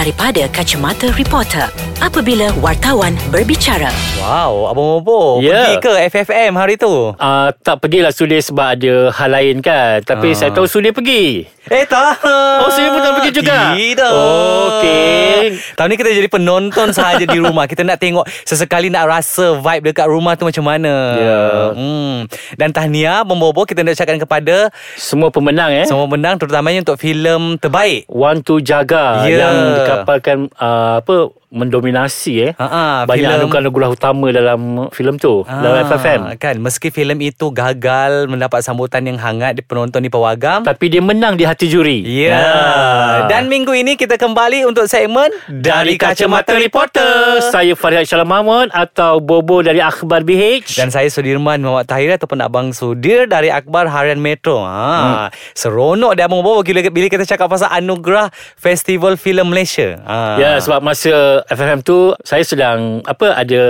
daripada kacamata reporter apabila wartawan berbicara. Wow, Abang Bobo Ya. pergi ke FFM hari tu? Uh, tak pergilah Sudir sebab ada hal lain kan Tapi Ah. saya tahu Sudir pergi Eh tak Oh, Sudir pun tak pergi juga? Tidak Okey. Tahun ni kita jadi penonton sahaja di rumah Kita nak tengok Sesekali nak rasa vibe dekat rumah tu macam mana Ya. hmm. Dan tahniah Abang Bobo Kita nak ucapkan kepada Semua pemenang eh Semua menang Terutamanya untuk filem terbaik One to Jaga Ya. Yang dikapalkan uh, Apa Mendominasi eh Ha-ha, Banyak filem- anugerah-anugerah utama dalam filem tu Dalam FFM Kan Meski filem itu gagal Mendapat sambutan yang hangat Di penonton di Pawagam Tapi dia menang di hati juri Ya. Ah. Dan minggu ini kita kembali untuk segmen dari Kacamata Reporter Saya Farihat Syalam Mahmud Atau Bobo dari Akhbar BH Dan saya Sudirman Muhammad Tahir ataupun Abang Sudir dari Akbar Harian Metro. Ha, hmm. seronok dia Abang Bobo bila, bila kita cakap pasal anugerah Festival Filem Malaysia. Ha. Ya sebab masa FFM tu saya sedang apa ada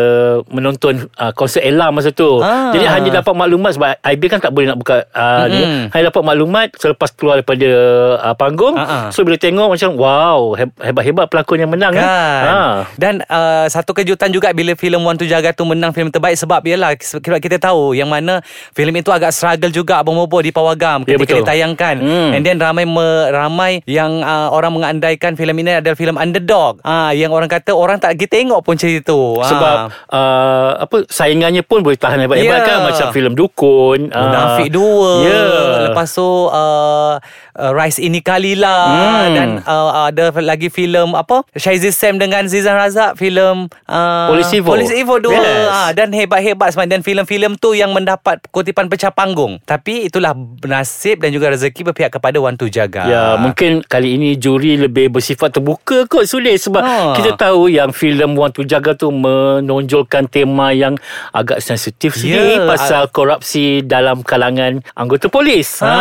menonton uh, konsert Ella masa tu. Ah. Jadi hanya dapat maklumat sebab IB kan tak boleh nak buka uh, ni. Mm-mm. Hanya dapat maklumat selepas keluar daripada uh, panggung. Ah. So bila tengok macam wow heb- hebat-hebat pelakon yang menang Kan eh. Ha. Dan uh, Satu kejutan juga Bila filem One to Jaga tu Menang filem terbaik Sebab ialah Kita, kita tahu Yang mana filem itu agak struggle juga Abang Bobo di Pawagam Ya, Ketika betul. ditayangkan Hmm. And then ramai me, Ramai Yang uh, orang mengandaikan filem ini adalah filem underdog uh, Yang orang kata Orang tak pergi tengok pun cerita tu Ah. Sebab uh, apa saingannya pun boleh tahan hebat-hebat Ya. kan macam filem Dukun. Munafik dua Ya. Lepas tu uh, uh, Rise Ini Kalilah Hmm. Dan uh, ada lagi filem Apa Shazzy Sam dengan Zizan Razak filem uh, Polis Evo. Polis Evo 2 Yes. uh, Dan hebat-hebat sebenarnya Dan filem-filem tu Yang mendapat kutipan pecah panggung Tapi itulah Nasib dan juga rezeki Berpihak kepada Wan Tu Jaga Ya, mungkin kali ini juri lebih bersifat terbuka kot Sulit sebab Ha. kita tahu yang filem Wan Tu Jaga tu menonjolkan tema yang agak sensitif Ya, sikit pasal korupsi dalam kalangan anggota polis. Ha,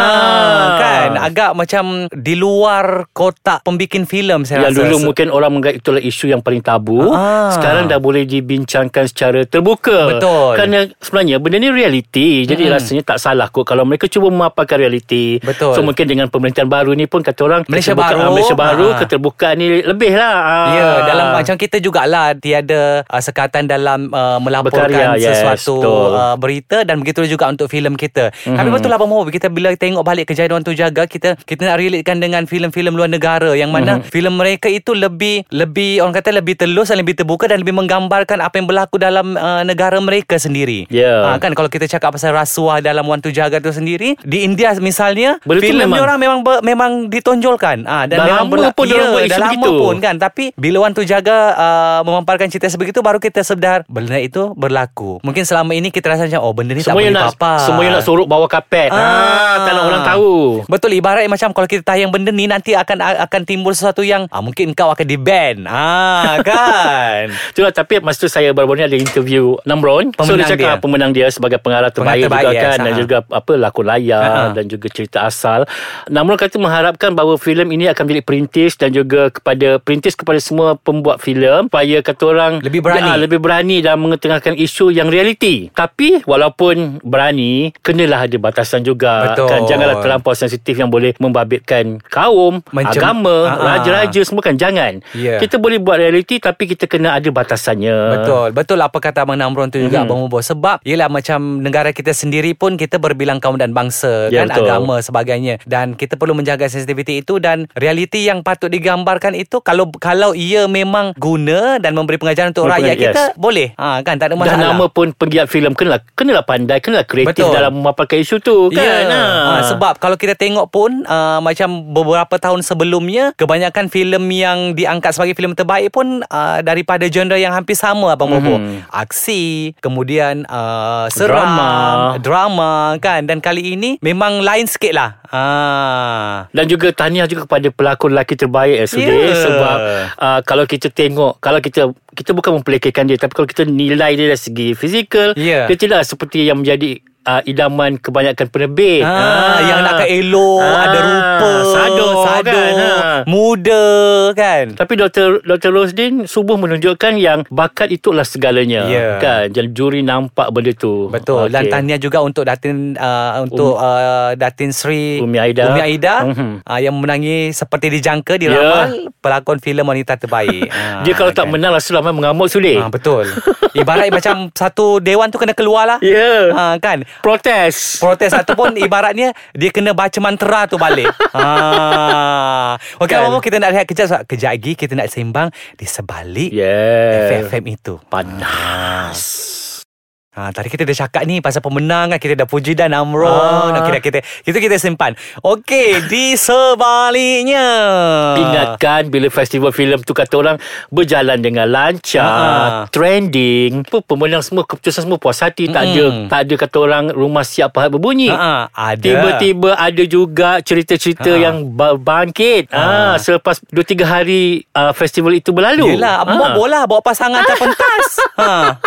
kan agak macam di luar kotak pembikin filem saya Yang rasa. dulu mungkin orang menganggap itulah isu yang paling tabu Ah. Sekarang dah boleh dibincangkan secara terbuka Betul. Kerana sebenarnya benda ni realiti Jadi Mm-mm. rasanya tak salah kot Kalau mereka cuba memaparkan realiti Betul. So mungkin dengan pemerintahan baru ni pun Kata orang Malaysia baru. Malaysia baru Ah. Keterbukaan ni lebih lah Ah. Ya, dalam macam kita jugalah tiada uh, sekatan dalam uh, melaporkan Berkarya, yes, sesuatu betul. uh, berita dan begitu juga untuk filem kita. Mm-hmm. Tapi betul lah Abang Mobi, kita bila tengok balik kejayaan tu jaga kita kita nak relatekan dengan filem-filem luar negara yang mana mm-hmm. filem mereka itu lebih lebih orang kata lebih telus dan lebih terbuka dan lebih menggambarkan apa yang berlaku dalam uh, negara mereka sendiri. Ya. Ha, kan kalau kita cakap pasal rasuah dalam Wan Tu Jaga tu sendiri di India misalnya Benda filem memang- orang memang ber, memang ditonjolkan. Ah dan Dah memang lama berla- pun ya, isu dah lama begitu. pun kan tapi bila Wan tu jaga uh, memamparkan cerita sebegitu baru kita sedar benda itu berlaku mungkin selama ini kita rasa macam oh benda ni tak Semuanya boleh nak apa Semuanya nak sorok bawah kapet ah. Tak nak orang tahu Betul ibarat macam kalau kita tayang benda ni nanti akan akan timbul sesuatu yang ah, mungkin kau akan di ban. Ah kan. Itulah tapi masa tu saya baru-baru ni ada interview Namron So dia cakap dia. pemenang dia sebagai pengarah terbaik, terbaik, juga yes, kan Dan juga apa lakon layar Ha. Dan juga cerita asal Namron kata mengharapkan bahawa filem ini akan menjadi perintis Dan juga kepada perintis kepada semua pembuat filem Supaya kata orang Lebih berani. ah, Lebih berani dalam mengetengahkan isu yang realiti Tapi walaupun berani Kenalah ada batasan juga Betul. kan Janganlah terlampau sensitif yang boleh membabitkan kaum Mencem- Agama, Ha, ha. raja-raja semua kan Jangan Ya. Kita boleh buat realiti Tapi kita kena ada batasannya Betul Betul apa kata Abang Namron tu juga Mhm. Abang Mubo Sebab Yelah macam Negara kita sendiri pun Kita berbilang kaum dan bangsa Ya, Kan betul. agama sebagainya Dan kita perlu menjaga sensitiviti itu Dan realiti yang patut digambarkan itu Kalau kalau ia memang Guna Dan memberi pengajaran untuk Memberi rakyat pengajaran, Kita yes. boleh ha, Kan tak ada Dan masalah nama pun penggiat filem kenalah kenalah pandai, kenalah kreatif Betul. dalam memaparkan isu tu kan. Ya, Ha. ha, sebab kalau kita tengok pun uh, macam beberapa tahun sebelumnya kebanyakan filem yang diangkat sebagai filem terbaik pun uh, daripada genre yang hampir sama abang Bobo. Mhm. Aksi, kemudian uh, seram, Drama. drama kan dan kali ini memang lain sikit lah. Ha. Dan juga tahniah juga kepada pelakon lelaki terbaik eh, Sudir Ya. sebab uh, kalau kita tengok kalau kita kita bukan mempelekehkan dia tapi kalau kita nilai dia dari segi fizikal Ya. dia tidak seperti yang menjadi uh, idaman kebanyakan penerbit. Ah, yang nak elok, Ah, ada rupa, sado, sado kan, ha. muda kan. Tapi Dr. Dr. Rosdin subuh menunjukkan yang bakat itulah segalanya Ya. kan. Jadi juri nampak benda tu. Betul. Dan Okey. tahniah juga untuk Datin uh, untuk uh, Datin Sri Umi Aida. Umi Aida Mhm. uh, yang menangi seperti dijangka Ya. diramal pelakon filem wanita terbaik. Ah, Dia kalau tak kan. menang lah Sulaiman mengamuk sulit. Ah, betul. Ibarat macam satu dewan tu kena keluar lah. Ya. Ah, kan. Protes. Protes ataupun ibaratnya dia kena baca mantra tu balik. ha. Okey, Kan? kan? kita nak lihat kejap sebab kejap lagi kita nak sembang di sebalik Yeah. FFM itu. Panas. Ha, tadi kita dah cakap ni pasal pemenang kan kita dah puji dan Amron. Ah. Dah kita kita kita simpan. Okey, di sebaliknya. Ingatkan bila festival filem tu kata orang berjalan dengan lancar, Ah. trending, apa pemenang semua keputusan semua puas hati, tak ada tak ada kata orang rumah siap pahat berbunyi. Ha, ada. Tiba-tiba ada juga cerita-cerita Ha. yang ba- bangkit. Ah, Ha. selepas 2 3 hari uh, festival itu berlalu. Yelah, Ah. bawa bola bawa pasangan atas pentas. ha.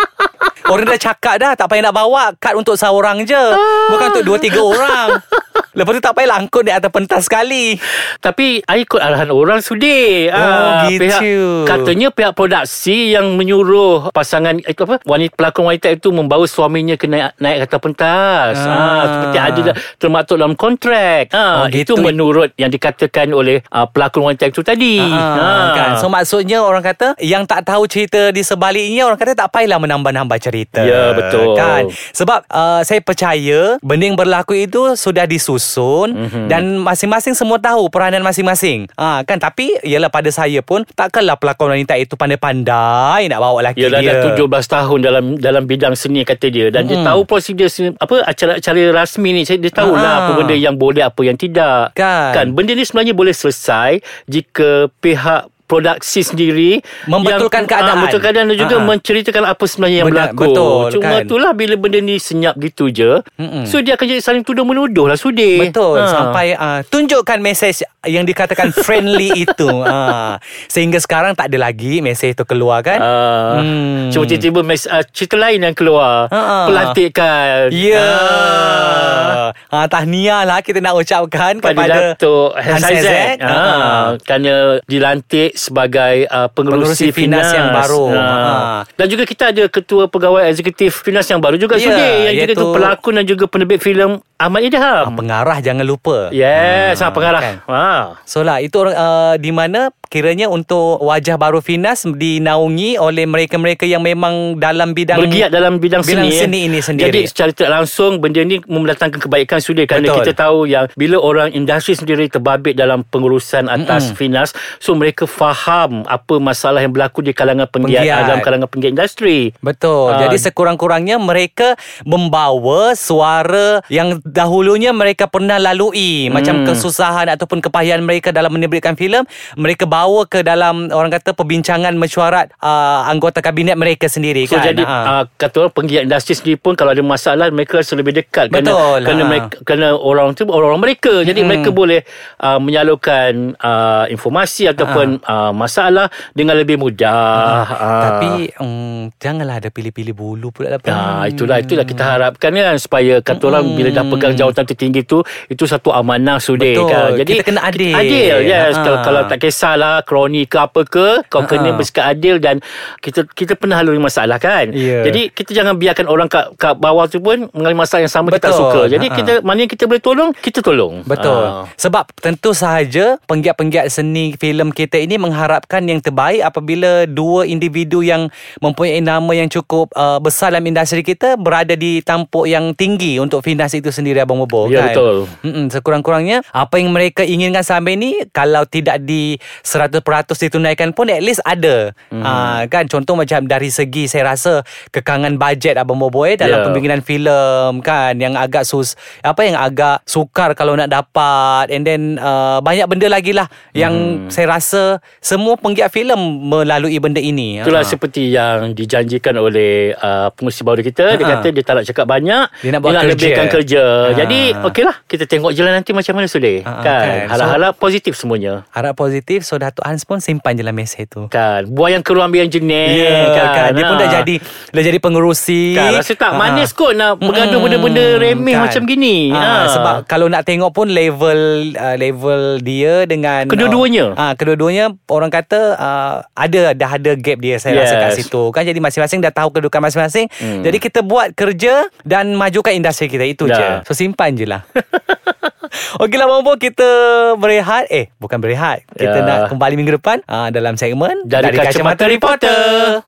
Orang dah cakap dah tak payah nak bawa kad untuk seorang je. Bukan untuk dua tiga orang. Lepas tu tak payah langkut di atas pentas sekali. Tapi I ikut arahan orang sudi. Oh, gitu. Pihak, katanya pihak produksi yang menyuruh pasangan itu apa wanita pelakon wanita itu membawa suaminya ke naik, naik ke atas pentas. Ah. Ah. seperti ada termaktub dalam kontrak. Ah, Oh, itu gitu. menurut yang dikatakan oleh uh, pelakon wanita itu tadi. Ha, kan. So maksudnya orang kata yang tak tahu cerita di sebaliknya orang kata tak payahlah menambah-nambah cerita. Ya, betul. Kan. Sebab uh, saya percaya benda yang berlaku itu sudah disusun Mhm. mm-hmm. dan masing-masing semua tahu peranan masing-masing. Ha, kan tapi ialah pada saya pun takkanlah pelakon wanita itu pandai-pandai nak bawa lelaki Dia dah, dia. dah 17 tahun dalam dalam bidang seni kata dia dan dia Mm-mm. tahu prosedur apa acara-acara rasmi ni dia tahulah Ah. apa benda yang boleh apa yang tidak. Kan. Kan benda ni sebenarnya boleh selesai jika pihak produksi sendiri Membetulkan yang, keadaan. ah, betulkan keadaan dan juga Ah. menceritakan apa sebenarnya yang Benar, berlaku. betul, Cuma kan. itulah bila benda ni senyap gitu je. Mm-mm. So dia akan jadi saling tuduh menuduh lah sudi. Betul Ah. Sampai uh, Tunjukkan mesej Yang dikatakan friendly itu uh, Sehingga sekarang Tak ada lagi Mesej itu keluar kan Uh, Hmm. Cuma tiba-tiba mes, uh, cerita lain yang keluar Ha-ha. Pelantikan Ya Ah. ha, Tahniah lah Kita nak ucapkan Pada Kepada Datuk Hans Hans Zek. ha, Ha. Kerana dilantik sebagai uh, pengerusi, Pengerusi Finas yang baru. Ha. Ha. Dan juga kita ada ketua pegawai eksekutif Finas yang baru juga Ya, Sudi Yang juga tu pelakon dan juga penerbit filem Ahmad Idham Ah, Pengarah jangan lupa Yes, ha, pengarah kan. ha. So lah Itu uh, Di mana Kiranya untuk Wajah baru Finas Dinaungi oleh mereka-mereka Yang memang Dalam bidang bergiat dalam bidang, bidang seni, seni ini sendiri. Jadi secara tidak langsung benda ni mendatangkan kebaikan sudah kerana Betul. kita tahu yang bila orang industri sendiri terbabit dalam pengurusan atas mm finas so mereka faham apa masalah yang berlaku di kalangan penggiat, Penggiat. dalam kalangan penggiat industri. Betul. Ah. Jadi sekurang-kurangnya mereka membawa suara yang dahulunya mereka pernah lalui Hmm. macam kesusahan ataupun kepahian mereka dalam menerbitkan filem, mereka bawa ke dalam orang kata perbincangan mesyuarat uh, anggota kabinet mereka sendiri So kan. jadi uh, Ah. kata orang penggiat industri sendiri pun kalau ada masalah mereka rasa lebih dekat Betul, kerana kerana ha. mereka kerana orang tu orang-orang mereka. Jadi Hmm. mereka boleh uh, menyalurkan uh, informasi ataupun uh, masalah dengan lebih mudah. Ah. Tapi um, janganlah ada pilih-pilih bulu pula lah. Ha, itulah itulah kita harapkan kan supaya kata orang bila dah pegang jawatan tertinggi tu itu satu amanah sudah Betul. kan. Jadi Kita kena adil. Adil. Yes, Ha. kalau kalau tak kisahlah kroni ke apa ke, kau Ha. kena bersikap adil dan kita kita pernah lalui masalah kan. Ya. Jadi kita jangan biarkan orang kat kat bawah tu pun mengalami masalah yang sama kita tak Betul. suka. Jadi Ha. kita mana yang kita boleh tolong, kita tolong. Betul. Ha. Sebab tentu sahaja penggiat-penggiat seni filem kita ini mengharapkan yang terbaik apabila dua individu yang mempunyai nama yang cukup uh, besar dalam industri kita berada di tampuk yang tinggi untuk Finas itu sendiri Abang Bobo Ya, kan. betul. Mm-mm, sekurang-kurangnya apa yang mereka inginkan sampai ni kalau tidak di 100% ditunaikan pun at least ada. Hmm. Uh, kan contoh macam dari segi saya rasa kekangan bajet Abang Bobo eh dalam Ya. pembimbingan filem kan yang agak sus apa yang agak sukar kalau nak dapat and then uh, banyak benda lagi lah yang Hmm. saya rasa semua penggiat filem melalui benda ini. Itulah Ha. seperti yang dijanjikan oleh uh, pengurusi baru kita. Dia Ha. kata dia tak nak cakap banyak. Dia nak buat kerja. lebihkan kerja. Ha. Jadi okeylah. Kita tengok je lah nanti macam mana Suleh. Ha, ha, kan? kan. Harap-harap positif semuanya. Harap positif So Datuk Hans pun simpan je lah mesej tu Kan. Buang yang keluar ambil yang jenis. Ya kan, kan. Dia pun Ha. dah jadi Dah jadi pengerusi Kan, rasa tak Ha. manis kot nak bergaduh Mm-mm, benda-benda remeh macam gini. ha. Ha. Sebab kalau nak tengok pun level uh, level dia dengan Kedua-duanya. uh, kedua-duanya orang kata uh, ada dah ada gap dia saya Yes. rasa kat situ kan jadi masing-masing dah tahu kedudukan masing-masing. Hmm. Jadi kita buat kerja dan majukan industri kita itu Dah. je. So simpan je lah. Okeylah Mampu kita berehat Eh bukan berehat Kita Ya. nak kembali minggu depan uh, Dalam segmen Dari Kacamata Reporter.